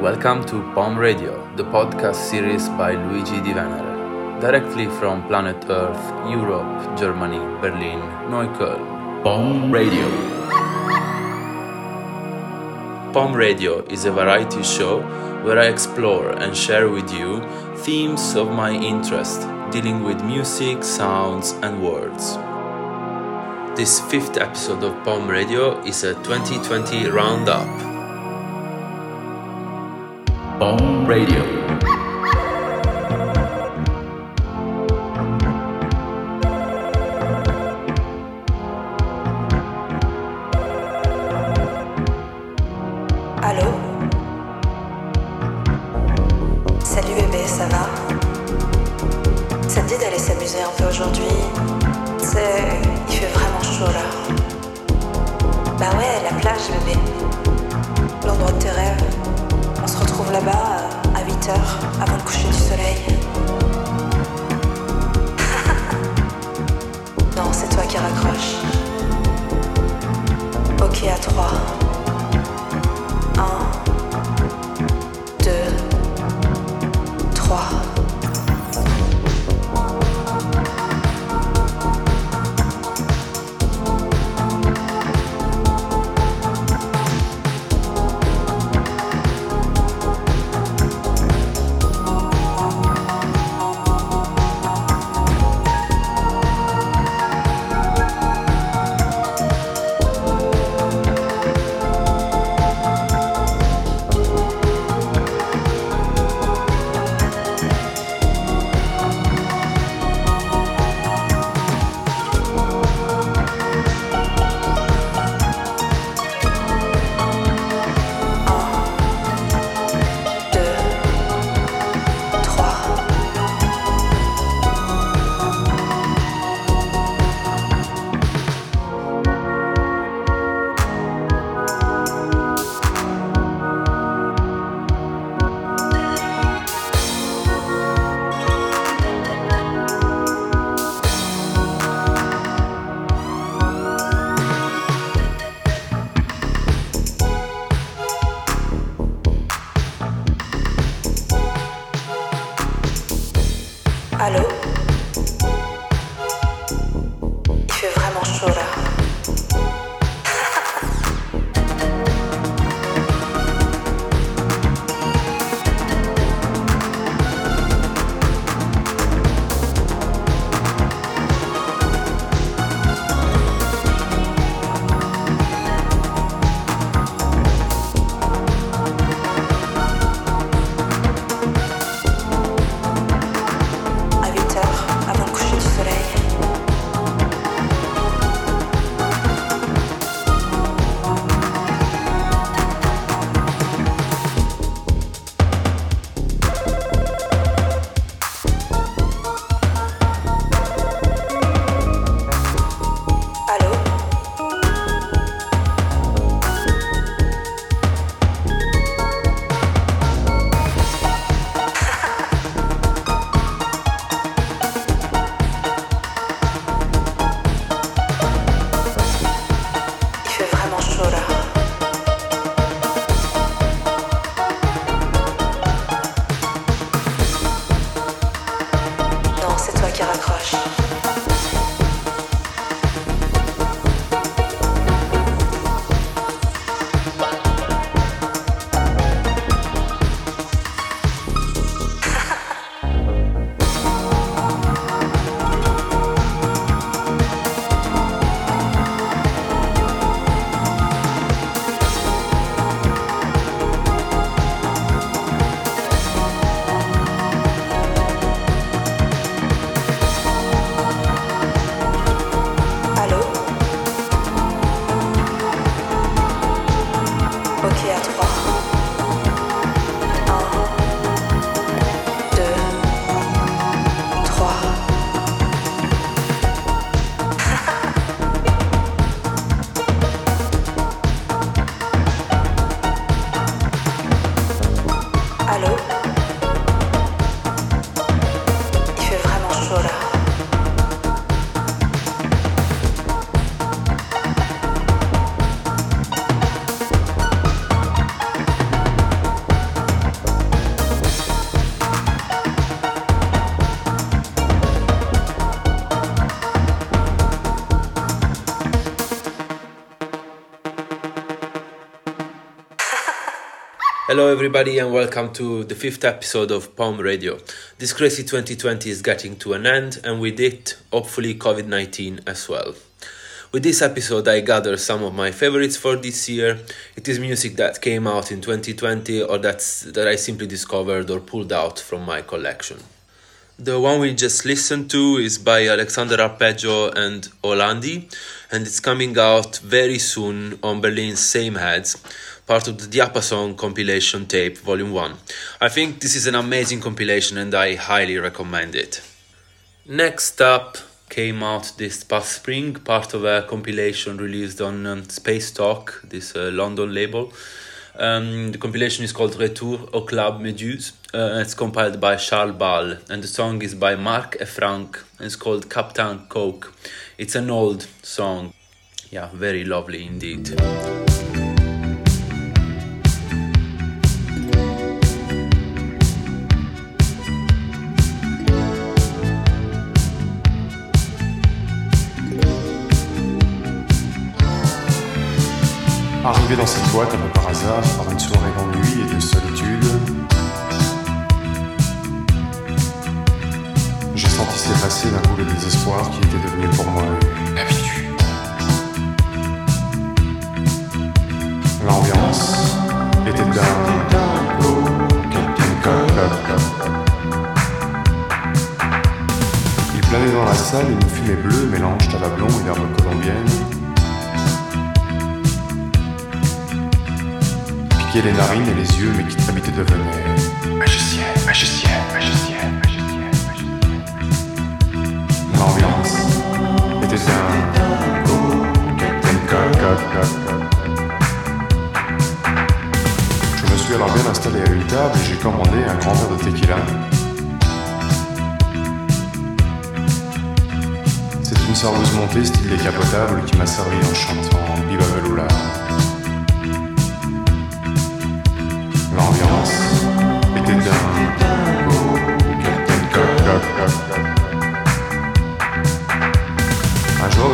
Welcome to Pom Radio, the podcast series by Luigi Di Venere, directly from planet Earth, Europe, Germany, Berlin, Neukölln. Pom Radio. POM Radio is a variety show where I explore and share with you themes of my interest dealing with music, sounds, and words. This fifth episode of Pom Radio is a 2020 roundup. POM Radio. Allô Hello, everybody, and welcome to the fifth episode of Pom Radio. This crazy 2020 is getting to an end, and with it, hopefully, COVID 19 as well. With this episode, I gather some of my favorites for this year. It is music that came out in 2020 or that's, that I simply discovered or pulled out from my collection. The one we just listened to is by Alexander Arpeggio and Ohlandy, and it's coming out very soon on Berlin's Sameheads part of the Diapason compilation tape, volume 1. I think this is an amazing compilation and I highly recommend it. Next up came out this past spring, part of a compilation released on um, Spacetalk, this uh, London label. Um, the compilation is called Retour au Club Méduse. Uh, it's compiled by Charles Ball, and the song is by Marc et Frank. And it's called Captain Coke. It's an old song. Yeah, very lovely indeed. Arrivé dans cette boîte un peu par hasard, par une soirée d'ennui et de solitude, j'ai senti s'effacer d'un coup le désespoir qui était devenu pour moi une habitude. L'ambiance était d'un Il planait dans la salle une fumée bleue mélange tabablon et d'herbes colombiennes les narines et les yeux, mais qui très vite devenaient magicien, magicien, magicien, magicien, magicien. L'ambiance était un Je me suis alors bien installé à une table et j'ai commandé un grand verre de tequila. C'est une serveuse montée style décapotable qui m'a servi en chantant Viva Velula.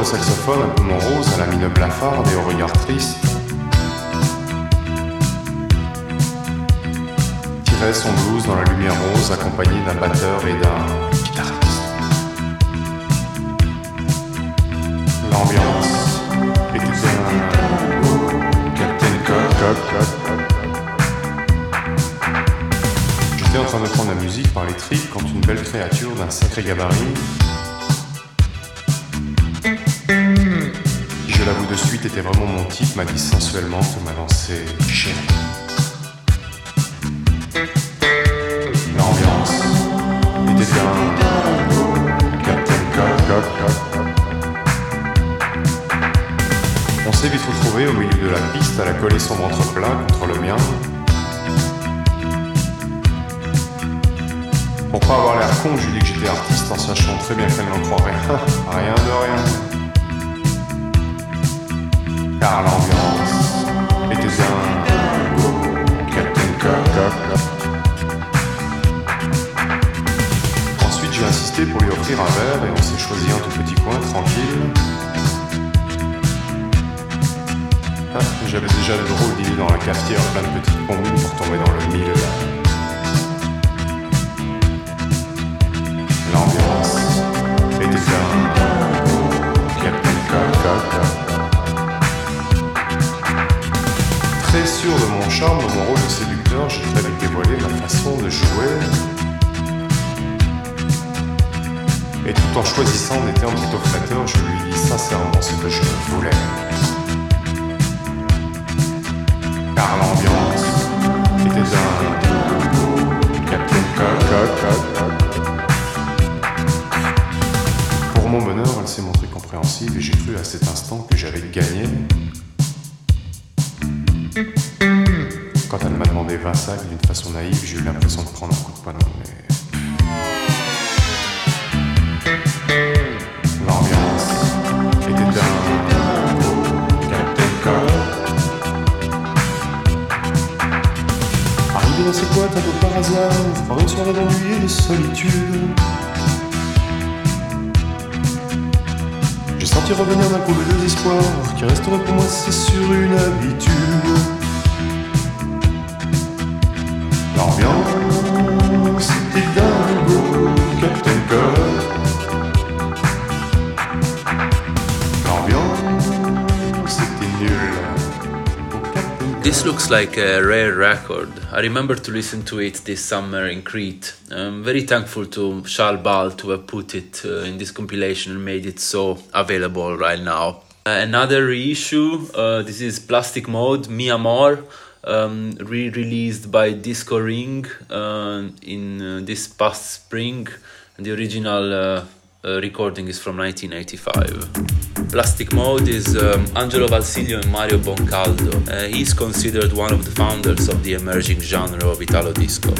Saxophone un peu rose à la mine blafarde et au regard triste tirait son blues dans la lumière rose accompagné d'un batteur et d'un guitariste. L'ambiance était un Captain Cock, en train de prendre la musique par les tripes quand une belle créature d'un sacré gabarit, de suite était vraiment mon type, m'a dit sensuellement que m'avancer chérie. L'ambiance était bien Captain On s'est vite retrouvé au milieu de la piste, à la coller son ventre plat contre le mien. Pour pas avoir l'air con, je lui dis que j'étais artiste en sachant très bien qu'elle n'en croirait rien de rien. Car l'ambiance était un Captain Cock. Ensuite, j'ai insisté pour lui offrir un verre et on s'est choisi un tout petit coin tranquille. Ah, j'avais déjà de drôles d'idées dans la cafetière, plein de petites combines pour tomber dans le mille. Très vite dévoilé ma façon de jouer. Et tout en choisissant des termes plutôt flatteurs, je lui dis sincèrement ce que je voulais. Car l'ambiance était un Captain Cock. Pour mon bonheur, elle s'est montrée compréhensive et j'ai cru à cet instant que j'avais gagné. M'a demandé 20 sacs d'une façon naïve, j'ai eu l'impression de prendre un coup de poing le L'ambiance était d'un Captain Arrivé dans cette boîte un peu par hasard, par une soirée d'ennui et de solitude. J'ai senti revenir d'un coup le This looks like a rare record. I remember to listen to it this summer in Crete. I'm very thankful to Charles Ball to have put it uh, in this compilation and made it so available right now. Uh, another reissue, uh, this is Plastic Mode, Mi Amor, um, re released by Discoring uh, in uh, this past spring. The original uh, recording is from 1985. Plastic Mode is um, Angelo Valsiglio and Mario Boncaldo. Uh, he's considered one of the founders of the emerging genre of Italo disco.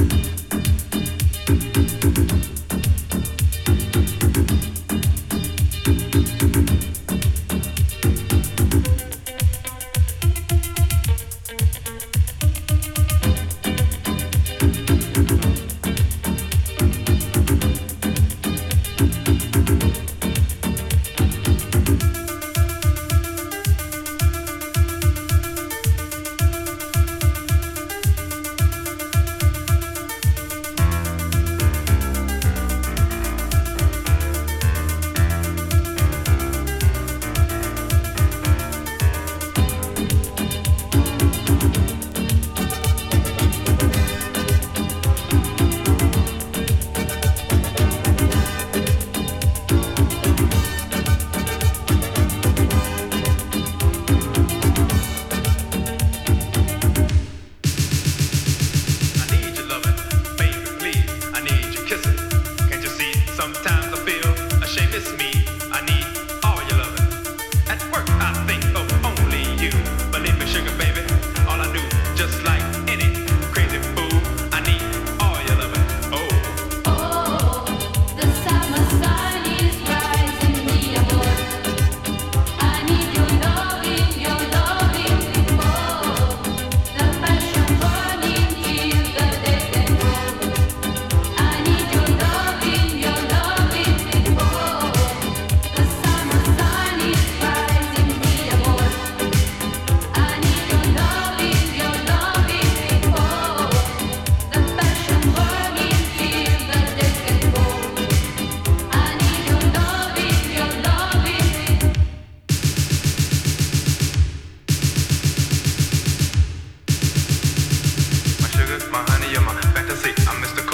My honey, you're my fantasy. I'm Mr.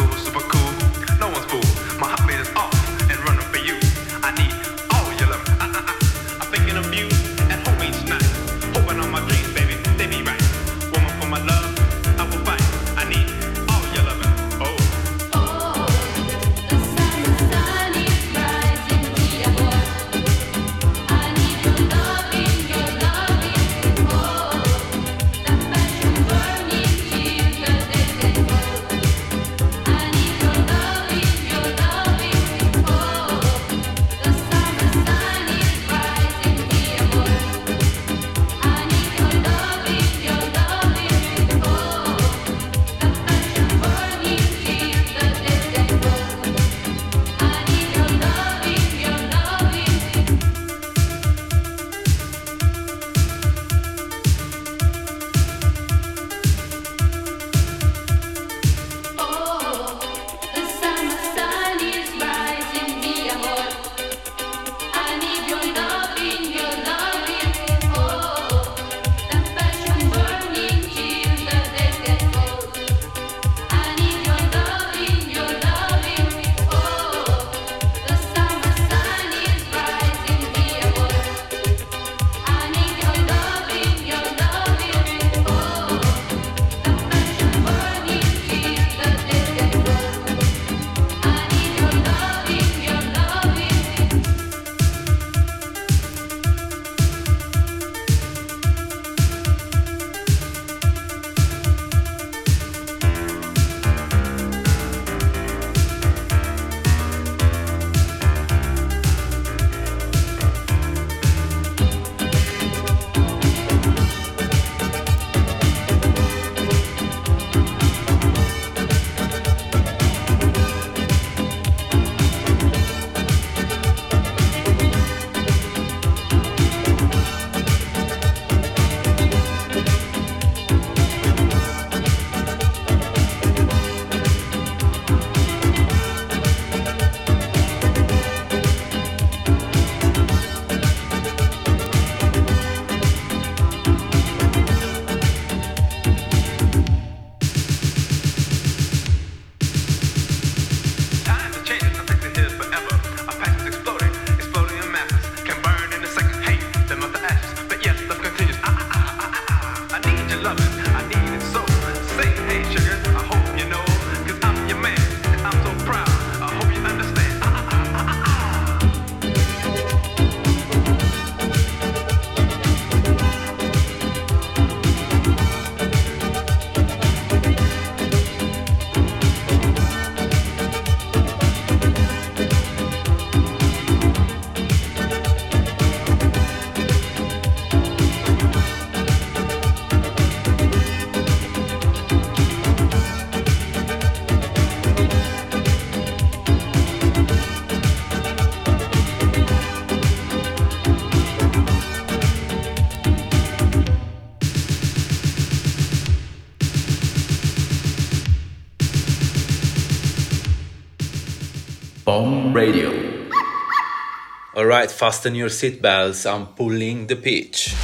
Alright, fasten your seatbelts, I'm pulling the pitch.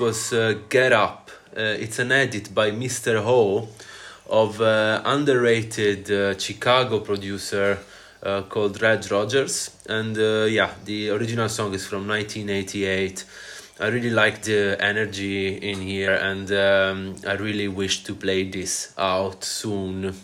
Was uh, Get Up. Uh, it's an edit by Mr. Ho of uh, underrated uh, Chicago producer uh, called Reg Rogers. And uh, yeah, the original song is from 1988. I really like the energy in here, and um, I really wish to play this out soon.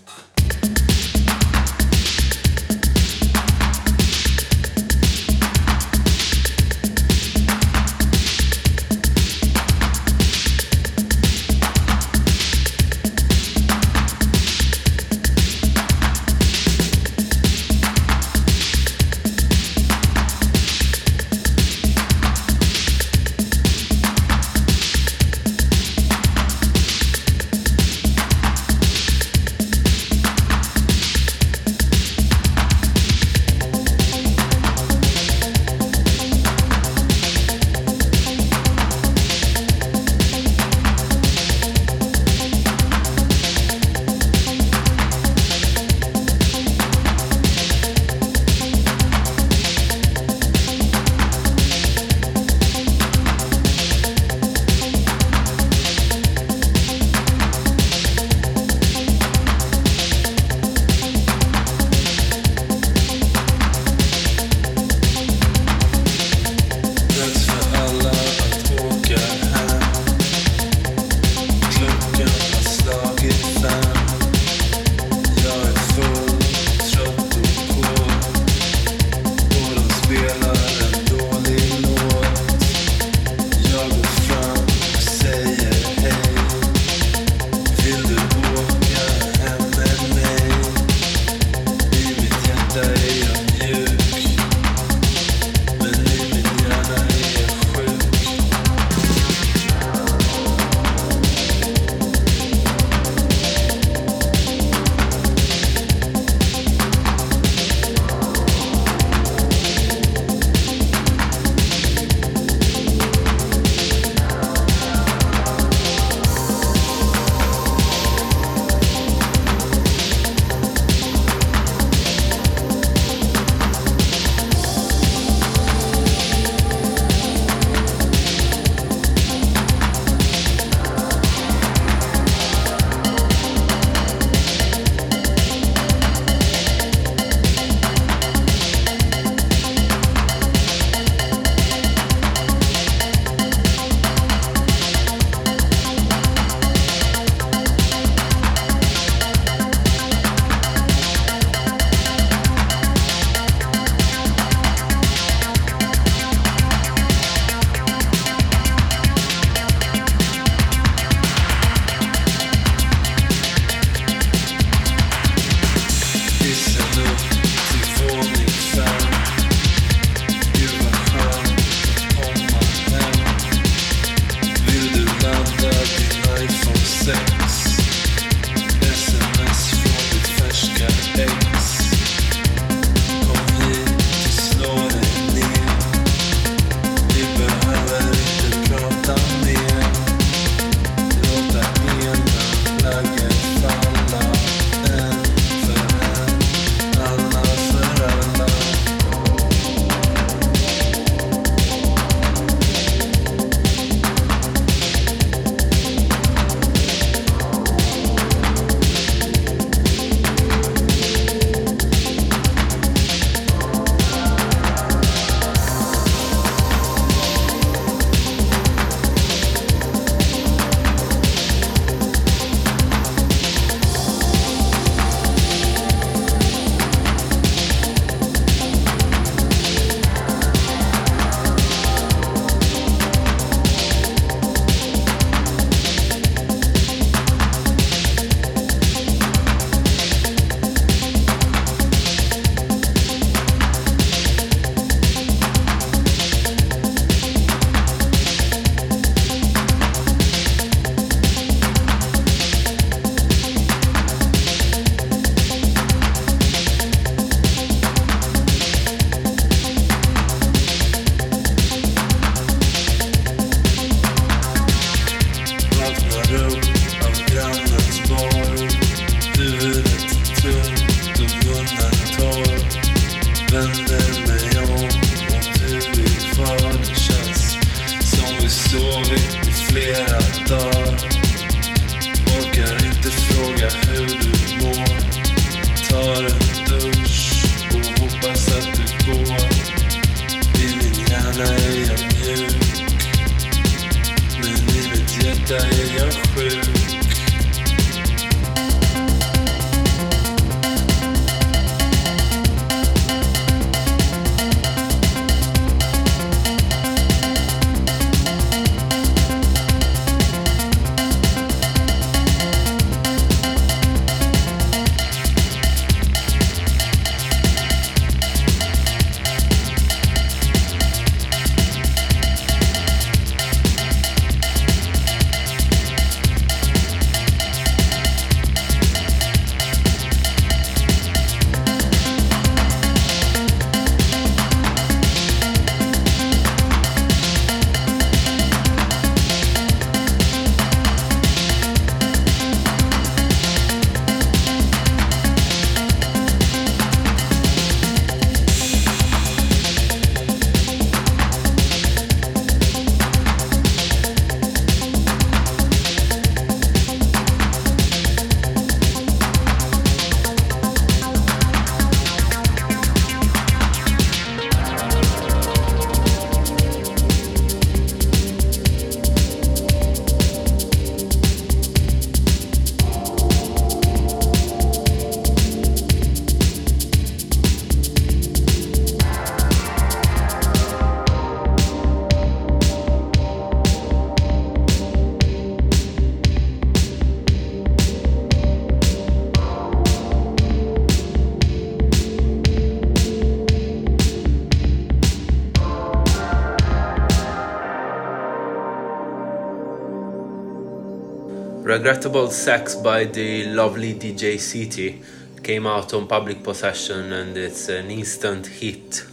Regrettable Sex by the lovely DJ City came out on public possession and it's an instant hit.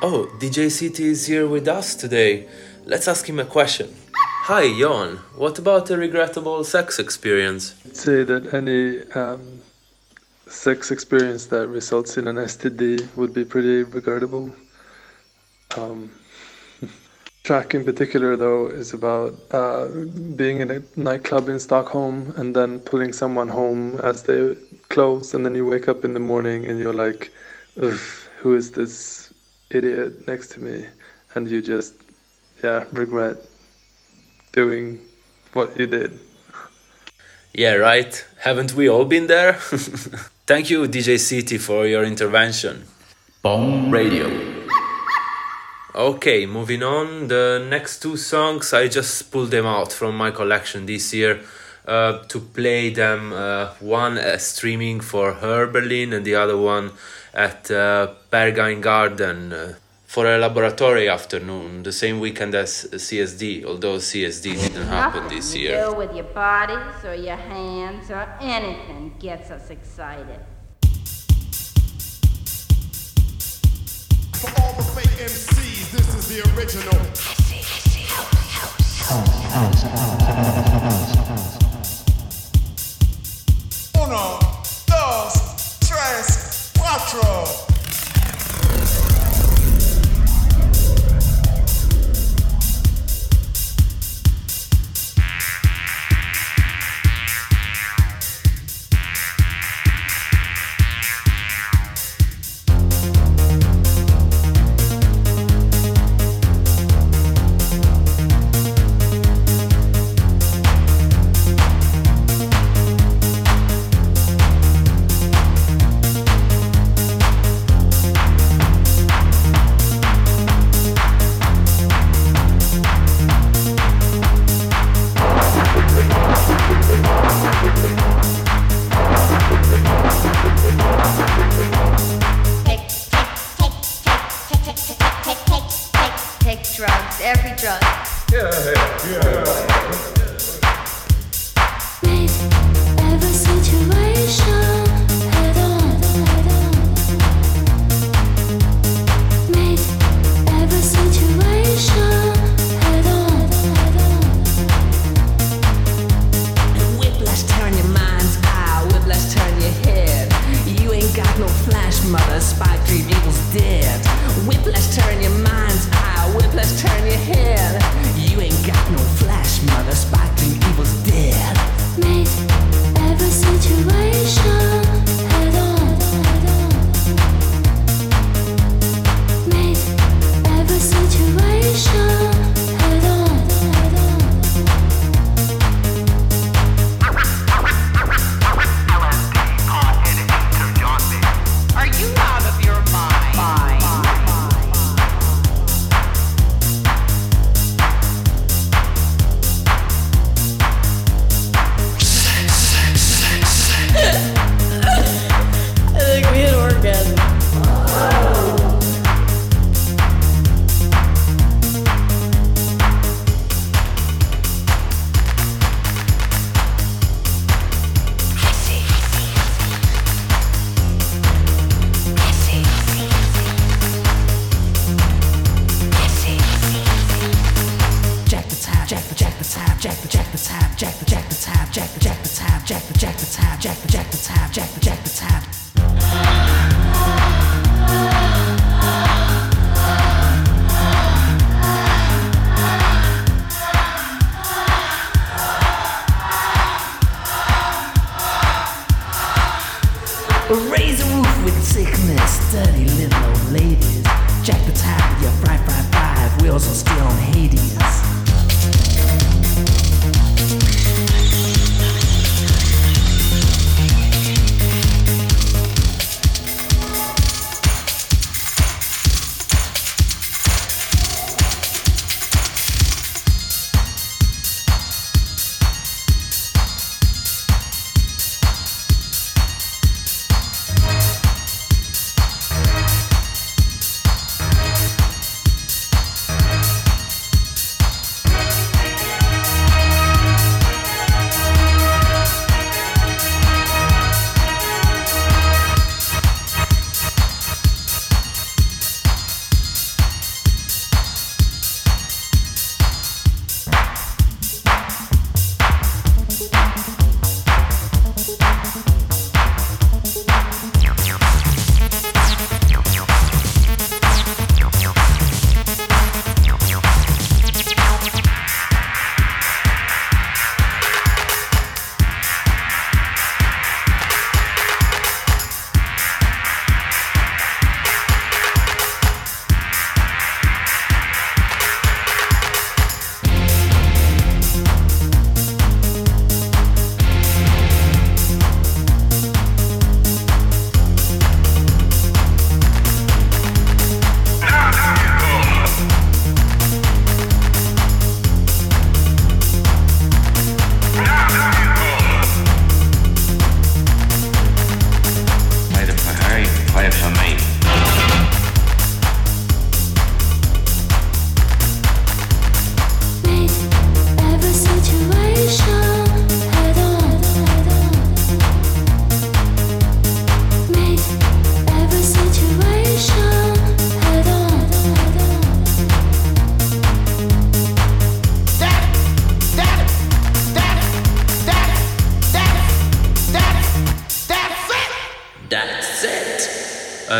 Oh, DJ City is here with us today. Let's ask him a question. Hi, Jon. What about a regrettable sex experience? I'd say that any um, sex experience that results in an STD would be pretty regrettable. Um, track in particular, though, is about uh, being in a nightclub in Stockholm and then pulling someone home as they close, and then you wake up in the morning and you're like, who is this idiot next to me? And you just, yeah, regret doing what you did. Yeah, right. Haven't we all been there? Thank you, DJ City, for your intervention. Pom Radio. Okay, moving on. The next two songs, I just pulled them out from my collection this year uh, to play them. Uh, one uh, streaming for HÖR Berlin and the other one at uh, Berghain Garden uh, for a laboratory afternoon, the same weekend as CSD, although CSD didn't happen this year. Do with your bodies or your hands or anything gets us excited. Uno, dos, tres, cuatro.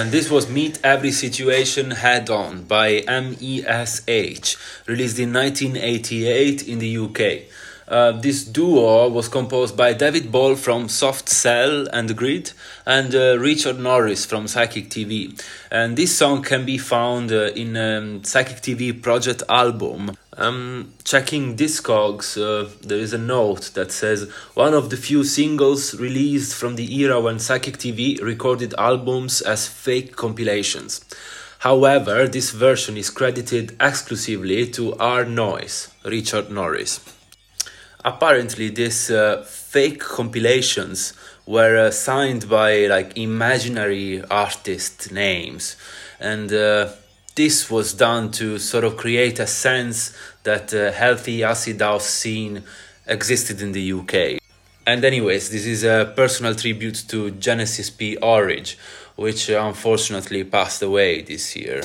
And this was Meet Every Situation Head On by MESH, released in 1988 in the UK. Uh, this duo was composed by David Ball from Soft Cell and Grid and uh, Richard Norris from Psychic TV. And this song can be found uh, in um, Psychic TV project album. Um, checking Discogs, uh, there is a note that says one of the few singles released from the era when Psychic TV recorded albums as fake compilations. However, this version is credited exclusively to R. Noise, Richard Norris apparently these uh, fake compilations were uh, signed by like imaginary artist names and uh, this was done to sort of create a sense that a healthy acid house scene existed in the UK. And anyways, this is a personal tribute to Genesis P. Orridge, which unfortunately passed away this year.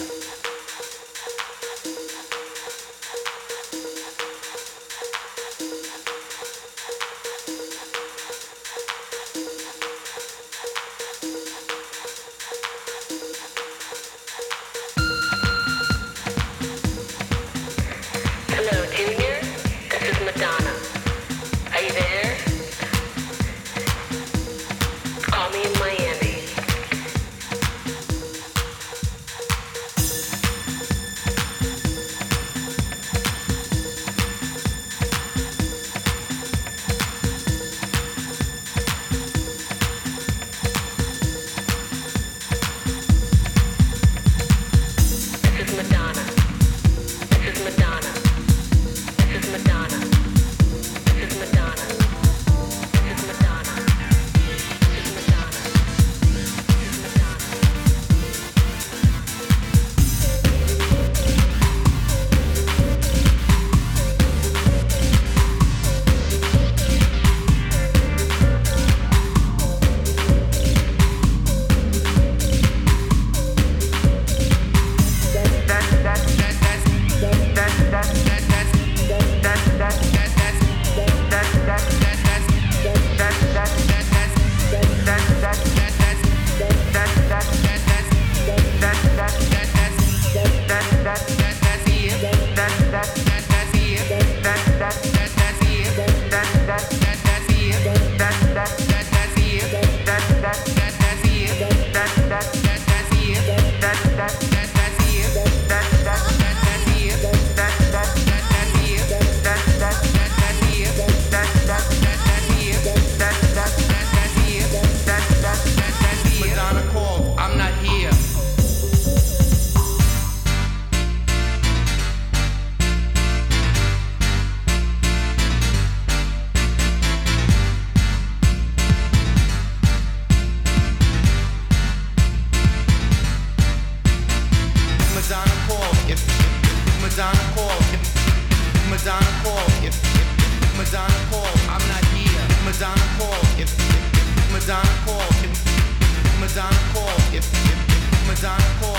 Madonna call. if, if, if Madonna call. if, if Madonna call. if, if, if Madonna call.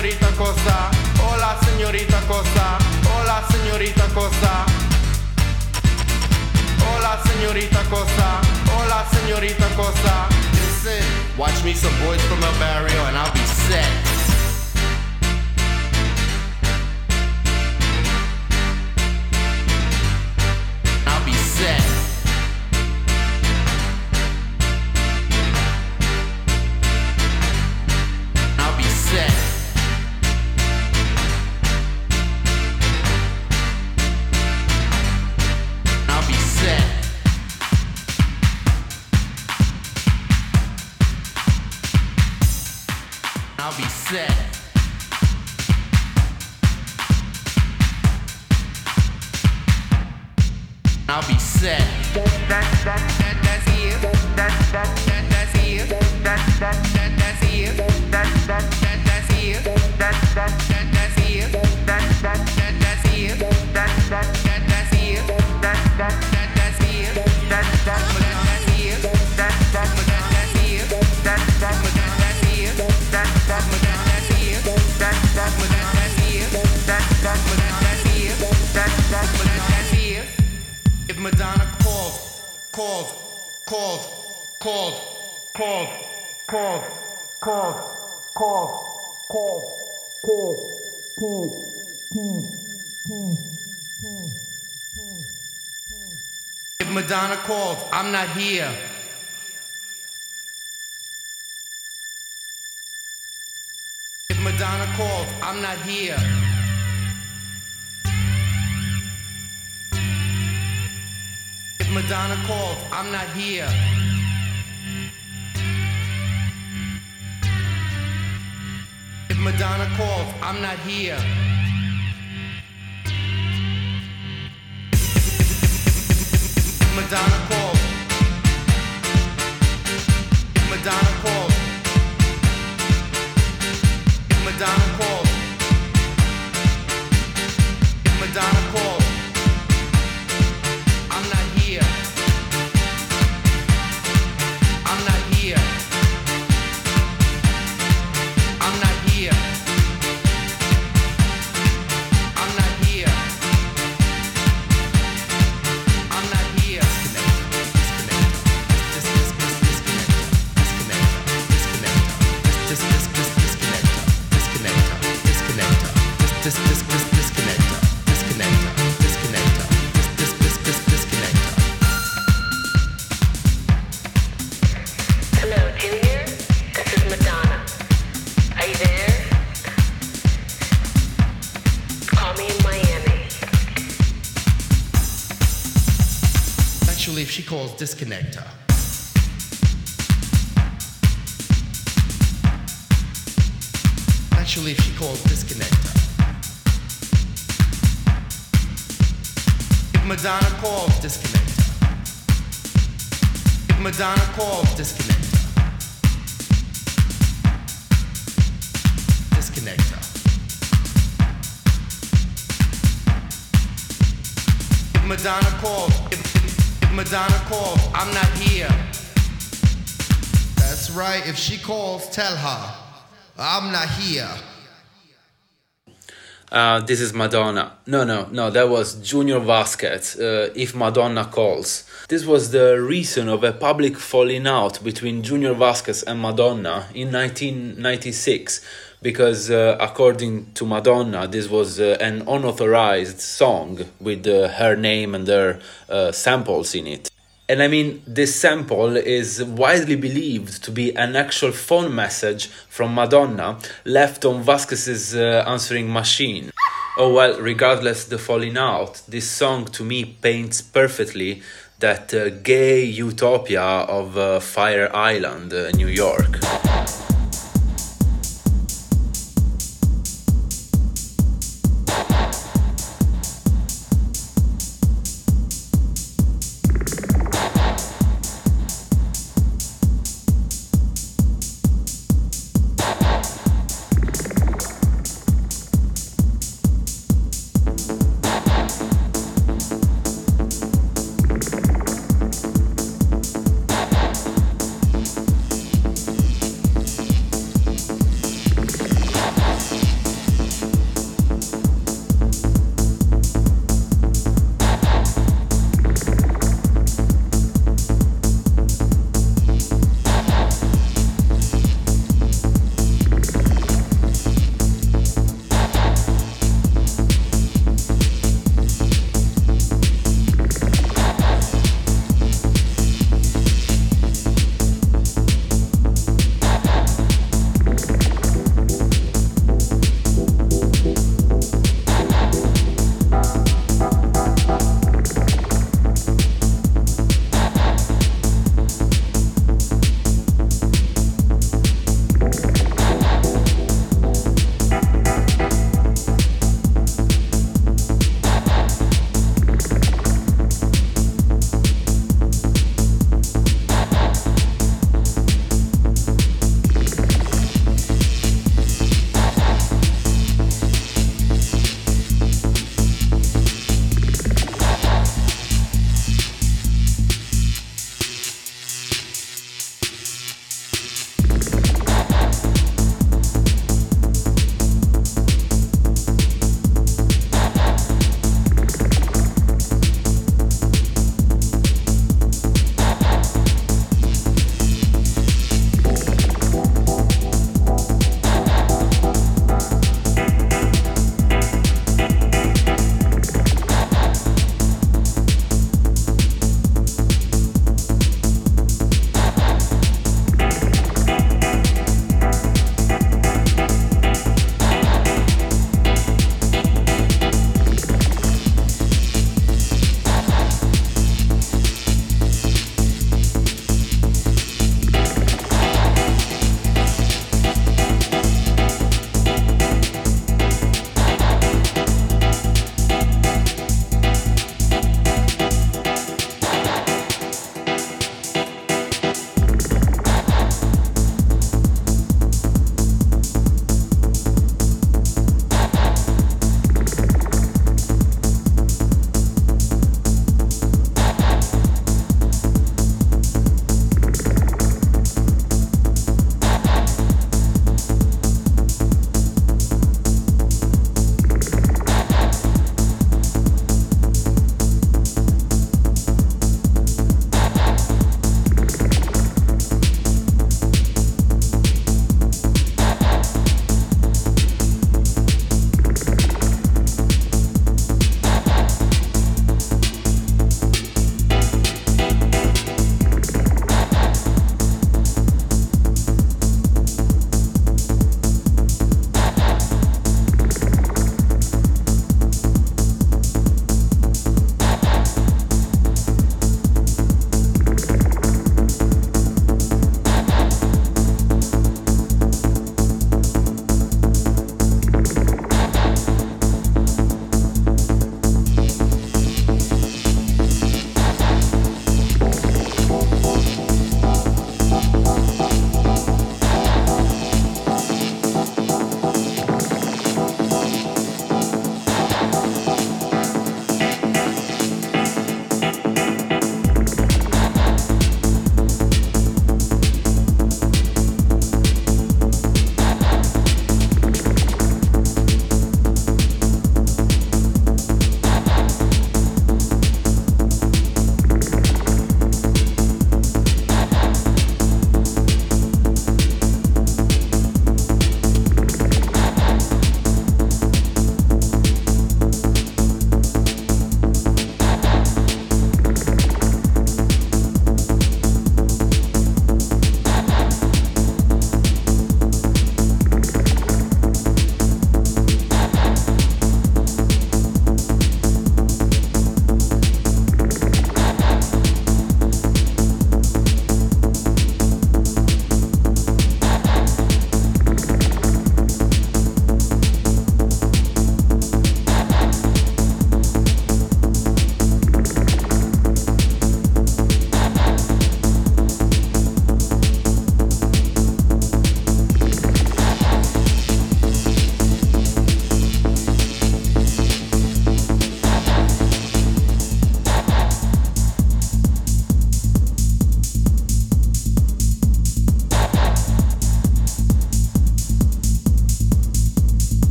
Señorita Cosa. Hola, señorita Cosa. Hola, señorita Cosa. Hola, señorita Cosa. Hola, señorita Cosa. Listen, watch me some boys from El Barrio and I'll be set. Madonna calls, I'm not here. If Madonna calls, I'm not here. If Madonna calls, I'm not here. If Madonna calls, I'm not here. down disconnector. Actually, she calls disconnector. If Madonna calls disconnector. If Madonna calls disconnector. Disconnector. If Madonna calls. If Madonna calls, I'm not here. That's right. If she calls, tell her I'm not here. Uh, this is Madonna. No, no, no, that was Junior Vasquez, uh, If Madonna Calls. This was the reason of a public falling out between Junior Vasquez and Madonna in 1996 because, uh, according to Madonna, this was uh, an unauthorized song with uh, her name and her uh, samples in it. And I mean, this sample is widely believed to be an actual phone message from Madonna left on Vasquez's uh, answering machine. Oh well, regardless the falling out, this song to me paints perfectly that uh, gay utopia of Fire Island, New York.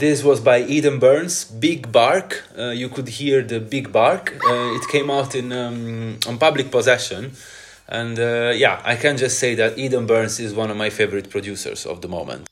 This was by Eden Burns, Big Bark. Uh, you could hear the big bark. Uh, it came out in um, on public possession, and uh, yeah, I can just say that Eden Burns is one of my favorite producers of the moment.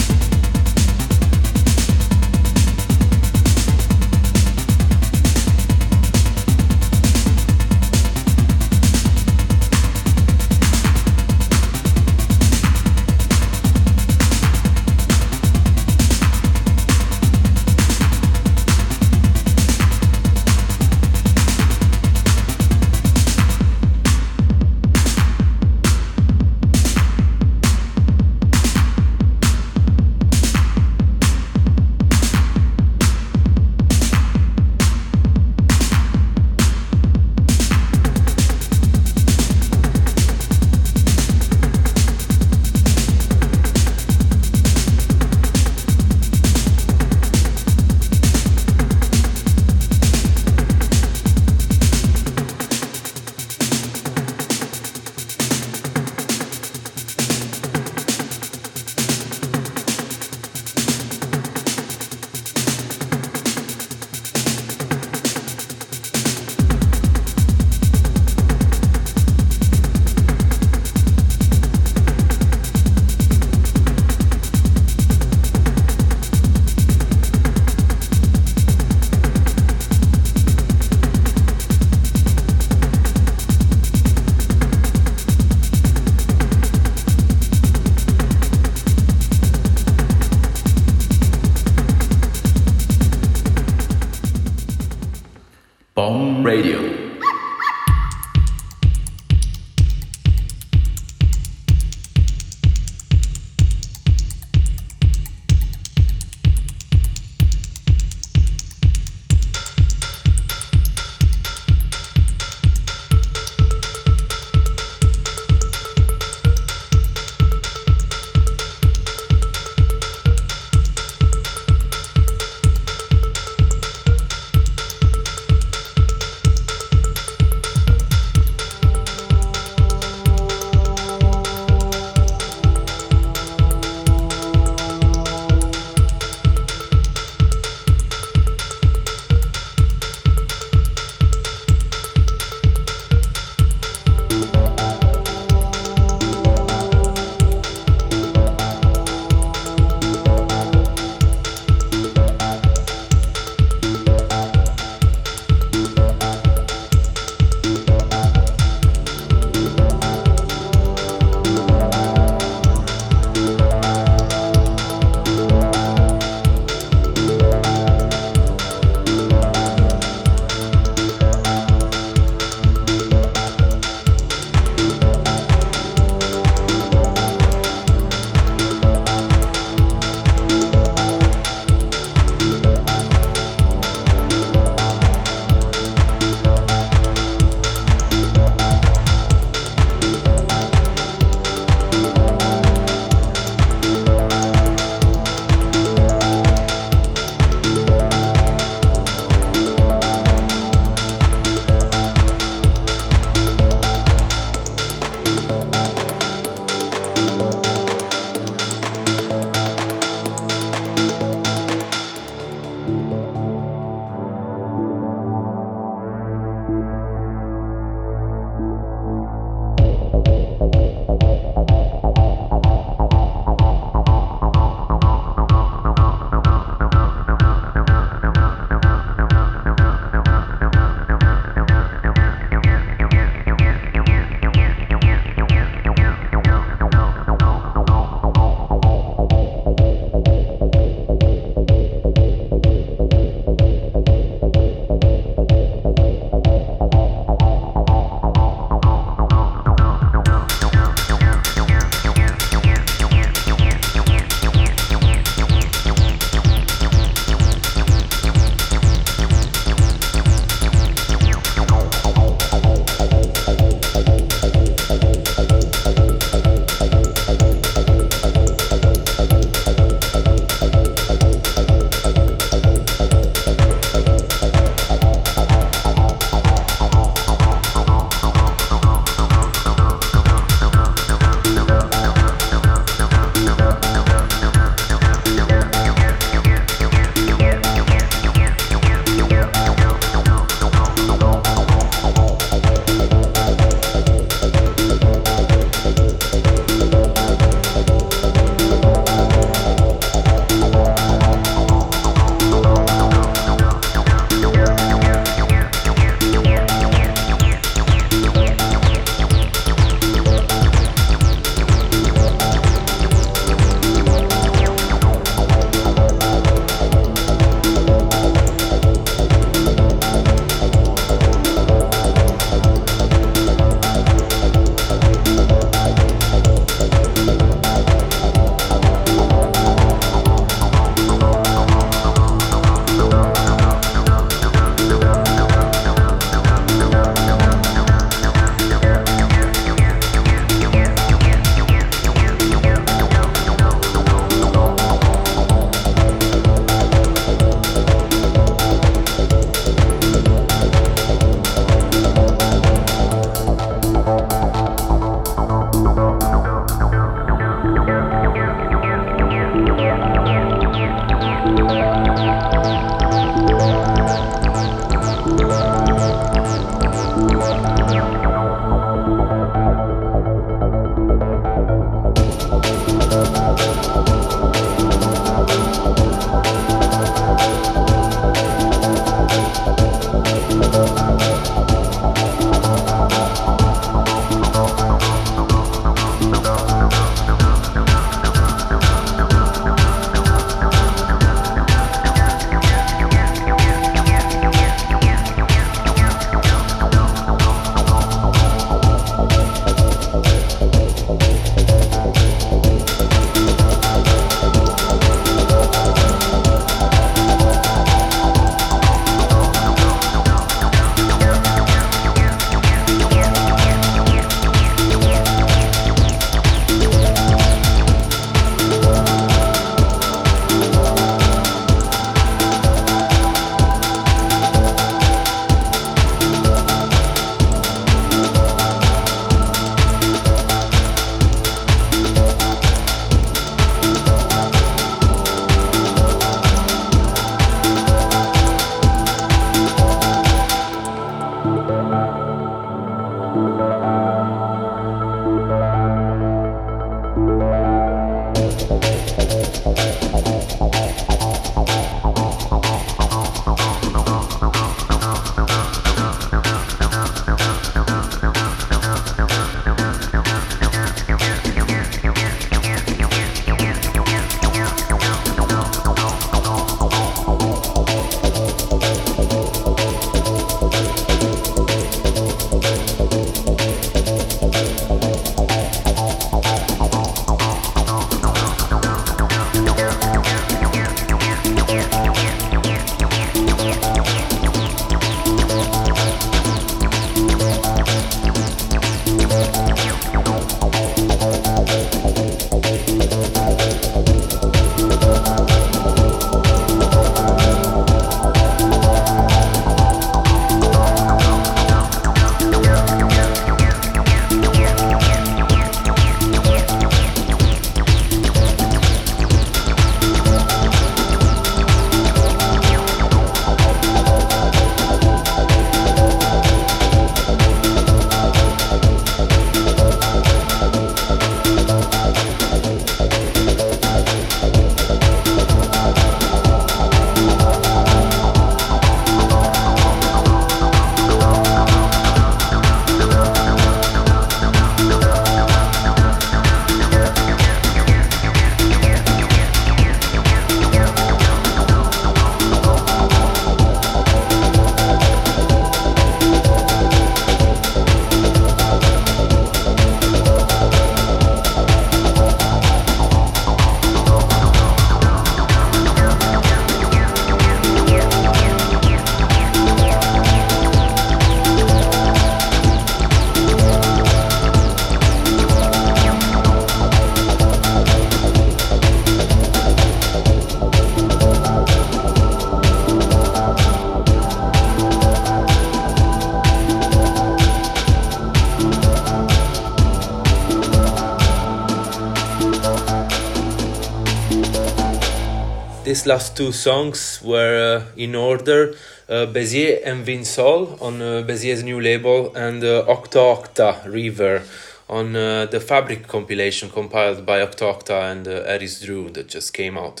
These last two songs were uh, in order uh, Bézier and Vin Sol on uh, Bézier's new label and uh, Octo Octa River on uh, the Fabric compilation compiled by Octo Octa and uh, Eris Drew that just came out.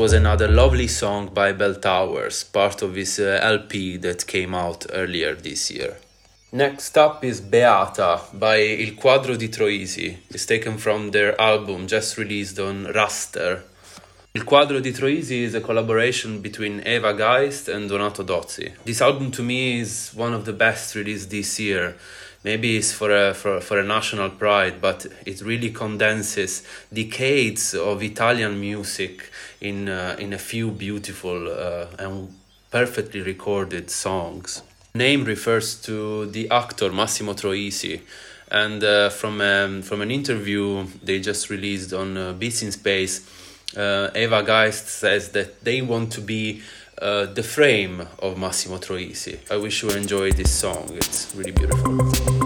Was another lovely song by Bell Towers, part of his uh, LP that came out earlier this year. Next up is Beata by Il Quadro di Troisi. It's taken from their album just released on Raster. Il Quadro di Troisi is a collaboration between Eva Geist and Donato Dozzi. This album to me is one of the best released this year. Maybe it's for a, for, for a national pride, but it really condenses decades of Italian music in, uh, in a few beautiful uh, and perfectly recorded songs name refers to the actor Massimo Troisi. And uh, from um, from an interview they just released on uh, Beats in Space, uh, Eva Geist says that they want to be uh, the frame of Massimo Troisi. I wish you enjoy this song. It's really beautiful.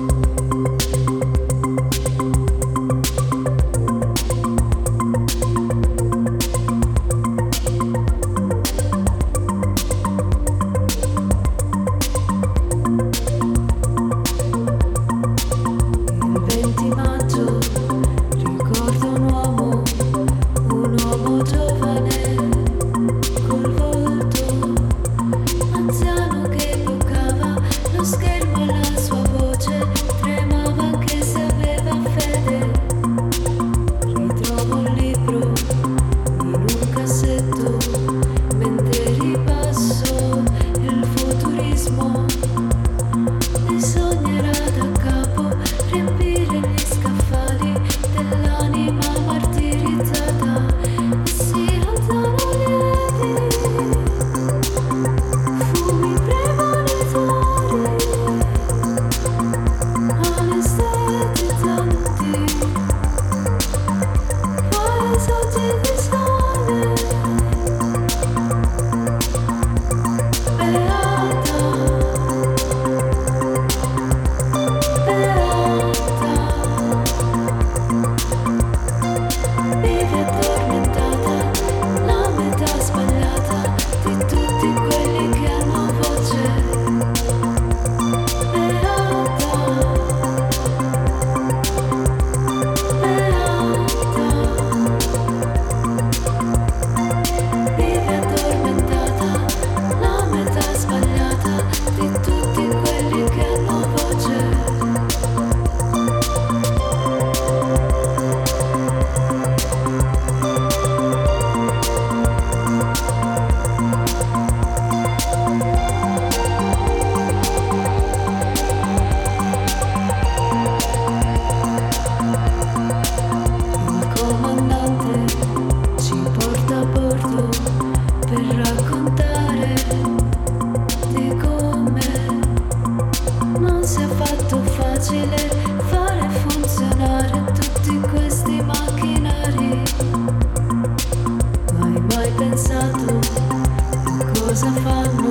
was a fun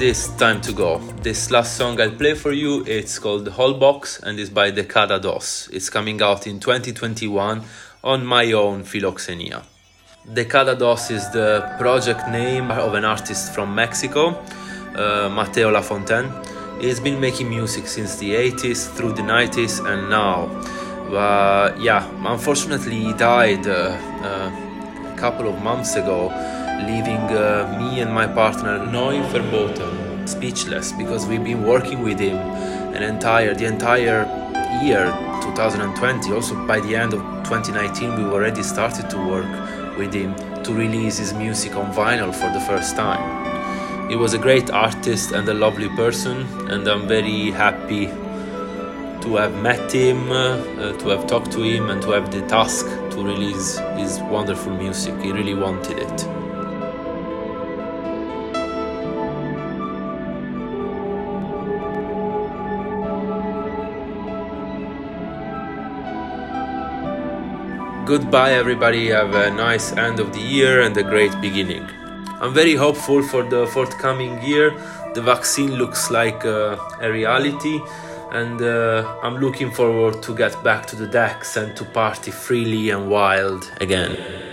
And it's time to go. This last song I'll play for you, it's called The Holbox and is by Decada Dos. It's coming out in 2021 on my own Philoxenia. Decada Dos is the project name of an artist from Mexico, uh, Mateo Lafontaine. He's been making music since the 80s, through the 90s, and now. Uh, yeah, unfortunately, he died uh, uh, a couple of months ago leaving uh, me and my partner Noy Verboten speechless because we've been working with him an entire the entire year 2020 also by the end of 2019 we already started to work with him to release his music on vinyl for the first time. He was a great artist and a lovely person and i'm very happy to have met him uh, to have talked to him and to have the task to release his wonderful music. He really wanted it Goodbye, everybody. Have a nice end of the year and a great beginning. I'm very hopeful for the forthcoming year. The vaccine looks like uh, a reality, and uh, I'm looking forward to get back to the decks and to party freely and wild again.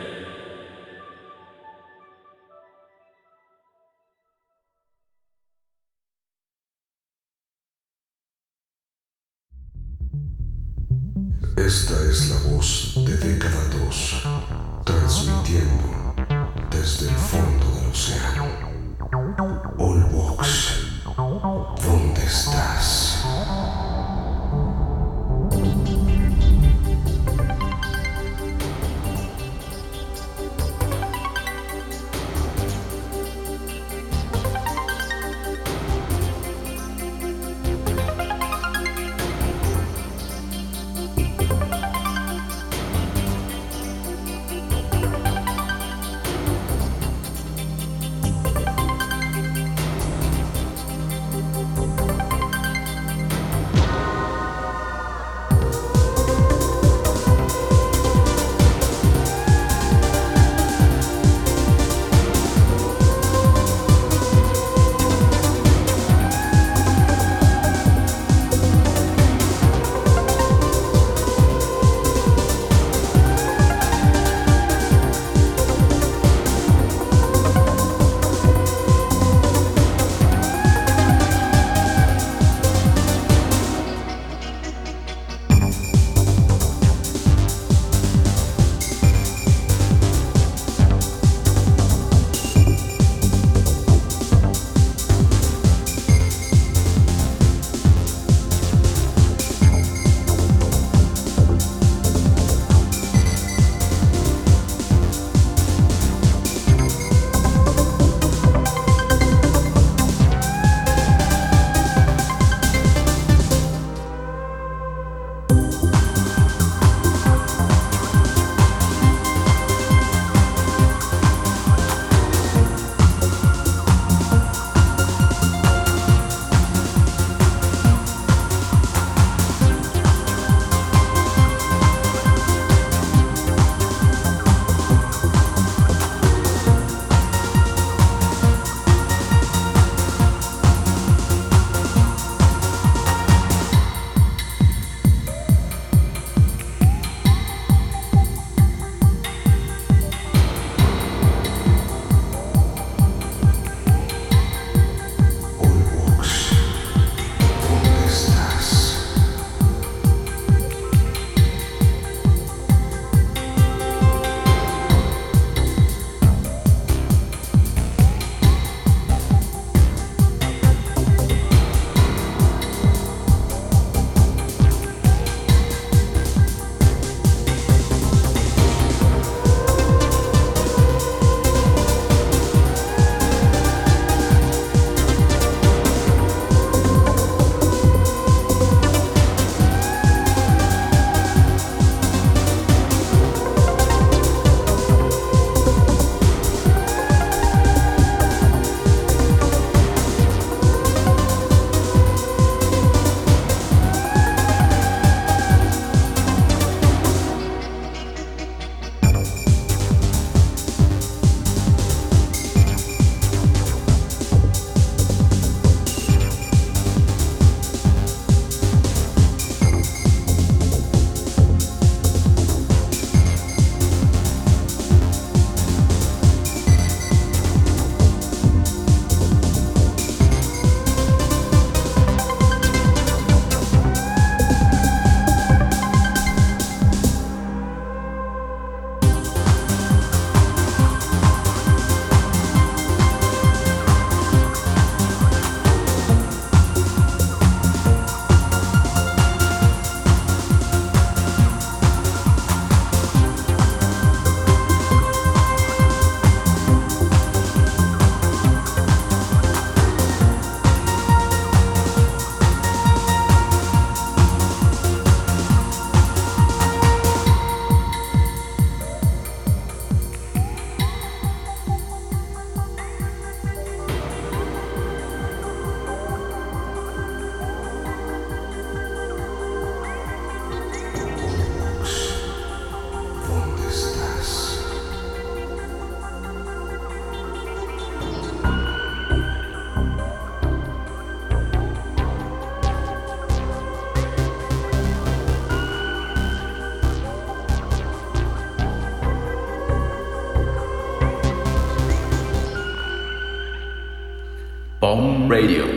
Radio.